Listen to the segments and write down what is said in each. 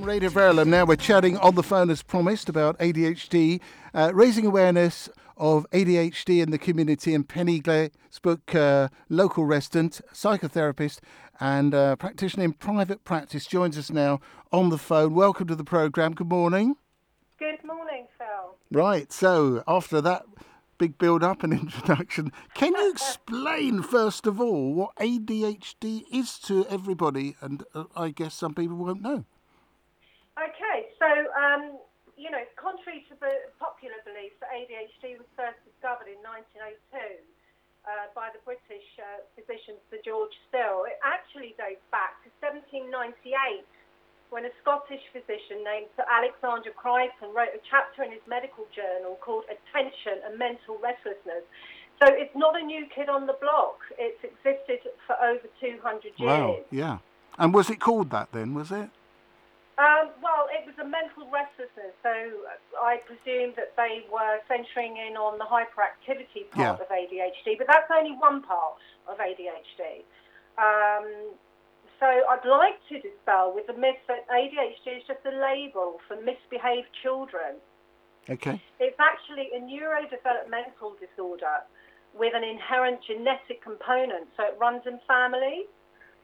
on Radio Verulam. Now we're chatting on the phone as promised about ADHD, uh, raising awareness of ADHD in the community. And Penny Glazebrook, uh, local resident, psychotherapist, and uh, practitioner in private practice, joins us now on the phone. Welcome to the programme. Good morning. Good morning, Phil. Right, so after that big build up and introduction, can you explain, first of all, what ADHD is to everybody? And uh, I guess some people won't know. Um, you know, contrary to the popular belief that ADHD was first discovered in 1902 uh, by the British uh, physician Sir George Still, it actually dates back to 1798 when a Scottish physician named Sir Alexander Crichton wrote a chapter in his medical journal called Attention and Mental Restlessness. So it's not a new kid on the block. It's existed for over 200 years. Wow, yeah. And was it called that then, was it? Um, well, it was a mental restlessness, so I presume that they were centering in on the hyperactivity part Yeah. of ADHD, but that's only one part of ADHD. Um, so I'd like to dispel with the myth that ADHD is just a label for misbehaved children. Okay. It's actually a neurodevelopmental disorder with an inherent genetic component, so it runs in families.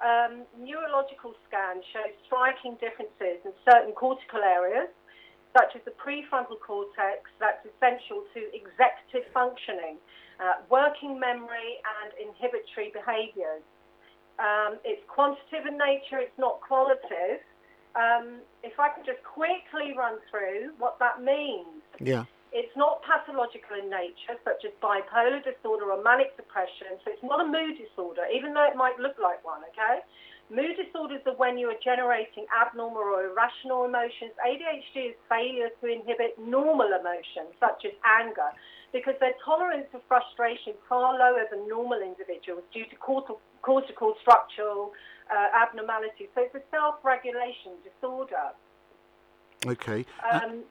Um, neurological scans show striking differences in certain cortical areas, such as the prefrontal cortex, that's essential to executive functioning, uh, working memory, and inhibitory behaviors. Um, it's quantitative in nature, it's not qualitative. Um, if I can just quickly run through what that means. Yeah. It's not pathological in nature, such as bipolar disorder or manic depression. So it's not a mood disorder, even though it might look like one, okay? Mood disorders are when you are generating abnormal or irrational emotions. ADHD is failure to inhibit normal emotions, such as anger, because their tolerance of frustration is far lower than normal individuals due to cortical, cortical structural uh, abnormalities. So it's a self-regulation disorder. Okay. Um,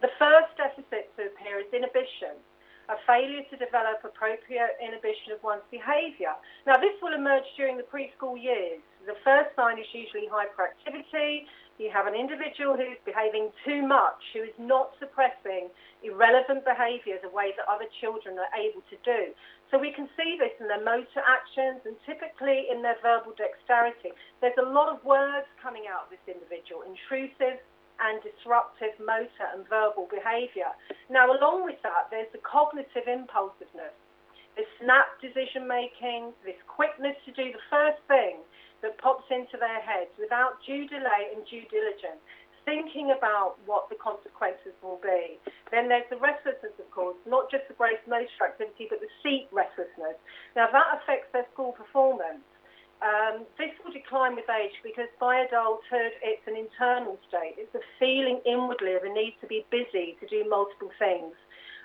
the first deficit to appear is inhibition, a failure to develop appropriate inhibition of one's behaviour. Now, this will emerge during the preschool years. The first sign is usually hyperactivity. You have an individual who's behaving too much, who is not suppressing irrelevant behaviour the way that other children are able to do. So we can see this in their motor actions and typically in their verbal dexterity. There's a lot of words coming out of this individual, intrusive, and disruptive motor and verbal behaviour. Now, along with that, there's the cognitive impulsiveness, this snap decision making, this quickness to do the first thing that pops into their heads without due delay and due diligence, thinking about what the consequences will be. Then there's the restlessness, of course, not just the gross motor activity, but the seat restlessness. Now, that affects their school performance. Um, this will decline with age because by adulthood it's an internal state. It's a feeling inwardly of a need to be busy, to do multiple things.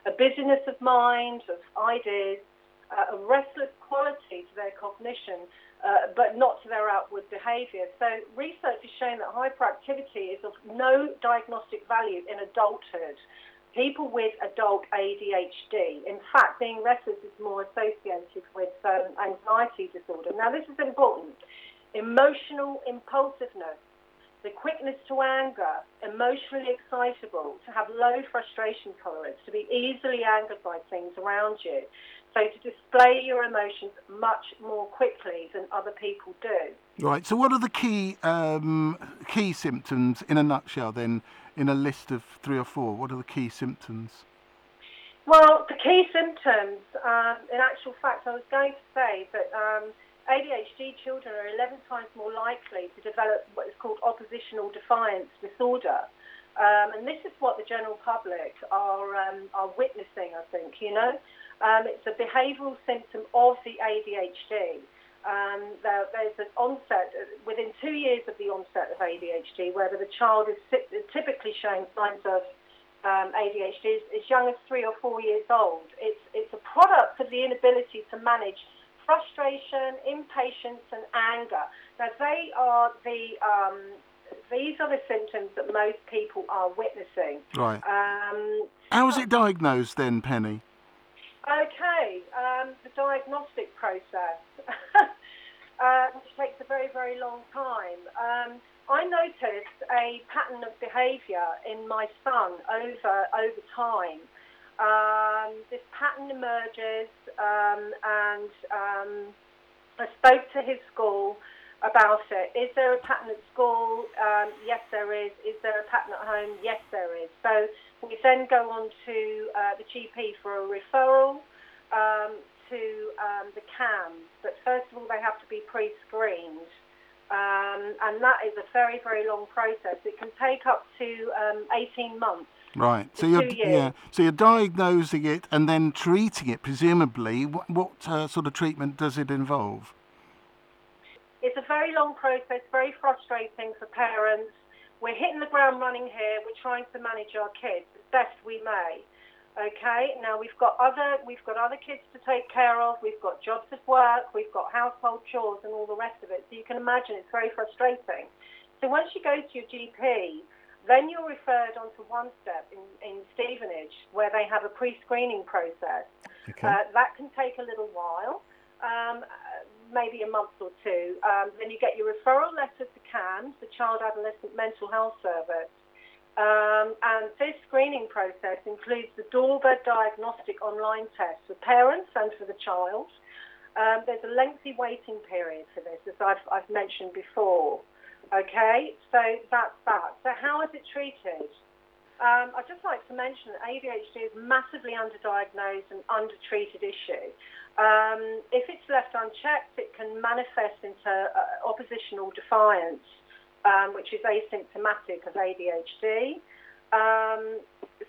A busyness of mind, of ideas, uh, a restless quality to their cognition, uh, but not to their outward behaviour. So research has shown that hyperactivity is of no diagnostic value in adulthood. People with adult ADHD, in fact, being restless is more associated with um, anxiety disorder. Now, this is important. Emotional impulsiveness, the quickness to anger, emotionally excitable, to have low frustration tolerance, to be easily angered by things around you. So to display your emotions much more quickly than other people do. Right. So, what are the key um, key symptoms in a nutshell? Then, in a list of three or four, what are the key symptoms? Well, the key symptoms, um, in actual fact, I was going to say that um, ADHD children are 11 times more likely to develop what is called oppositional defiance disorder. Um, and this is what the general public are, um, are witnessing, I think, you know. Um, it's a behavioural symptom of the ADHD. Um, there, there's an onset, uh, within two years of the onset of ADHD, whether the child is typically showing signs of um, ADHD as, as young as three or four years old. It's, it's a product of the inability to manage frustration, impatience, and anger. Now, they are the um, these are the symptoms that most people are witnessing. Right. Um, How is it diagnosed then, Penny? Um, the diagnostic process, uh, which takes a very, very long time. Um, I noticed a pattern of behaviour in my son over over time. Um, this pattern emerges, um, and um, I spoke to his school about it. Is there a pattern at school? Um, yes, there is. Is there a pattern at home? Yes, there is. So we then go on to uh, the GP for a referral um, to um, the CAMHS. But first of all, they have to be pre-screened. Um, and that is a very, very long process. It can take up to um, 18 months. Right. So you're yeah. So you're diagnosing it and then treating it. Presumably, what, what uh, sort of treatment does it involve? It's a very long process, very frustrating for parents. We're hitting the ground running here. We're trying to manage our kids as best we may. Okay. Now we've got other we've got other kids to take care of. We've got jobs of work. We've got household chores and all the rest of it. So you can imagine it's very frustrating. So once you go to your GP, then you're referred onto one step in, in Stevenage where they have a pre-screening process. Okay. Uh, that can take a little while, um, uh, maybe a month or two. Um, then you get your referral letter to CAMHS, the Child Adolescent Mental Health Service. Um, and this screening process includes the DAWBA diagnostic online test for parents and for the child. Um, there's a lengthy waiting period for this, as I've, I've mentioned before. Okay, so that's that. So how is it treated? Um, I'd just like to mention that ADHD is massively underdiagnosed and undertreated issue. Um, if it's left unchecked, it can manifest into uh, oppositional defiance, um, which is asymptomatic of ADHD. Um,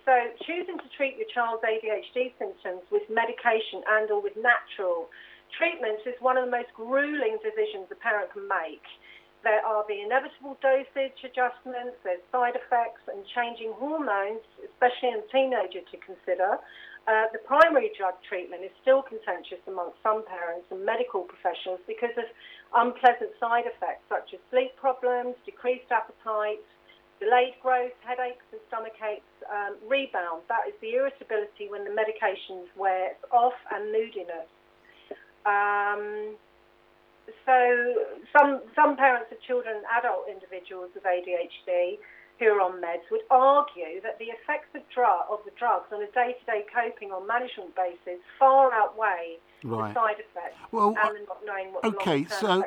so choosing to treat your child's ADHD symptoms with medication and or with natural treatments is one of the most grueling decisions a parent can make. There are the inevitable dosage adjustments, there's side effects and changing hormones, especially in a teenager to consider. Uh, the primary drug treatment is still contentious amongst some parents and medical professionals because of unpleasant side effects such as sleep problems, decreased appetite, delayed growth, headaches and stomach aches, um, rebound. That is the irritability when the medications wears off and moodiness. Um, so some some parents of children and adult individuals with ADHD who are on meds would argue that the effects of, drug, of the drugs on a day-to-day coping or management basis far outweigh Right. the side effects Well, and not knowing what okay, so-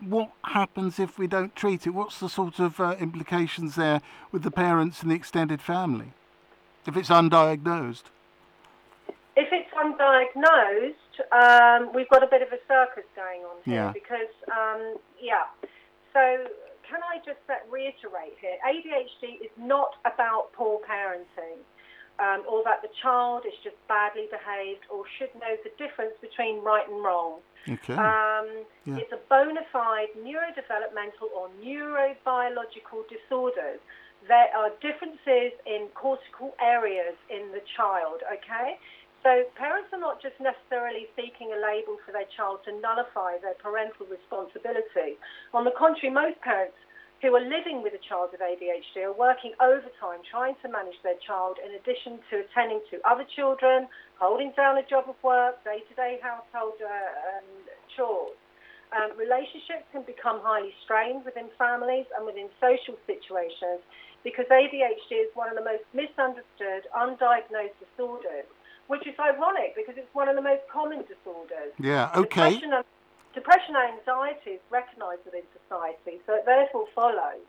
what happens if we don't treat it? What's the sort of uh, implications there with the parents and the extended family if it's undiagnosed? If it's undiagnosed, um, we've got a bit of a circus going on here Yeah. because, um, yeah. So can I just reiterate here? ADHD is not about poor parenting um, or that the child is just badly behaved or should know the difference between right and wrong. Okay. Um, Yeah. It's a bona fide neurodevelopmental or neurobiological disorders. There are differences in cortical areas in the child, okay? So parents are not just necessarily seeking a label for their child to nullify their parental responsibility. On the contrary, most parents who are living with a child with ADHD are working overtime trying to manage their child in addition to attending to other children, holding down a job of work, day-to-day household uh, um, chores. Um, relationships can become highly strained within families and within social situations because ADHD is one of the most misunderstood, undiagnosed disorders, which is ironic because it's one of the most common disorders. yeah. Okay. Depression and, depression and anxiety is recognised within society, so it therefore follows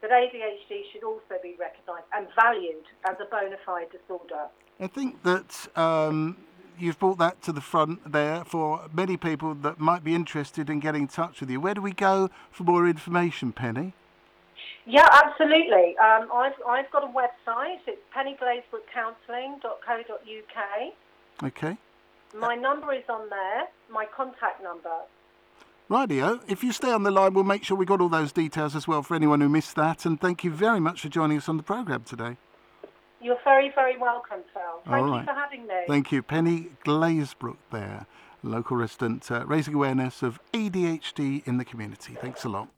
that ADHD should also be recognised and valued as a bona fide disorder. I think that um, you've brought that to the front there for many people that might be interested in getting in touch with you. Where do we go for more information, Penny? Yeah, absolutely. Um, I've, I've got a website. It's pennyglazebrookcounselling.co.uk. Okay. My number is on there, my contact number. Rightio. If you stay on the line, we'll make sure we got all those details as well for anyone who missed that. And thank you very much for joining us on the programme today. You're very, very welcome, Phil. Thank All you for having me. Thank you. Penny Glazebrook there, local resident, uh, raising awareness of ADHD in the community. Thanks a lot.